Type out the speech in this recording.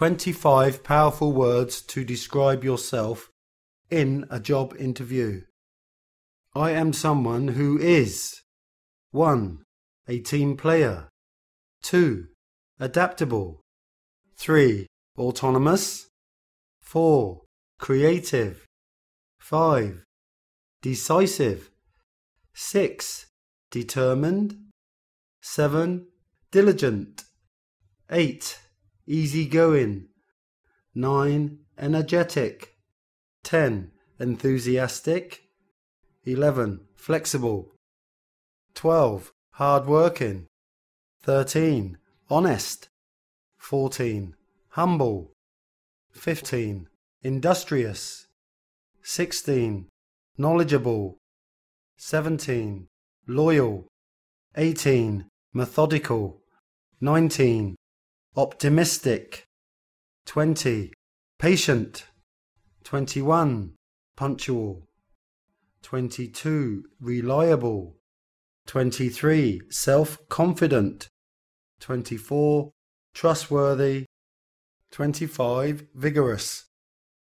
25 powerful words to describe yourself in a job interview. I am someone who is 1. A team player. 2. Adaptable. 3. Autonomous. 4. Creative. 5. Decisive. 6. Determined. 7. Diligent. 8. Easygoing. 9. Energetic. 10. Enthusiastic. 11. Flexible. 12. Hard-working. 13. Honest. 14. Humble. 15. Industrious. 16. Knowledgeable. 17. Loyal. 18. Methodical. 19. Optimistic. 20. Patient. 21. Punctual. 22. Reliable. 23. Self-confident. 24. Trustworthy. 25. Vigorous.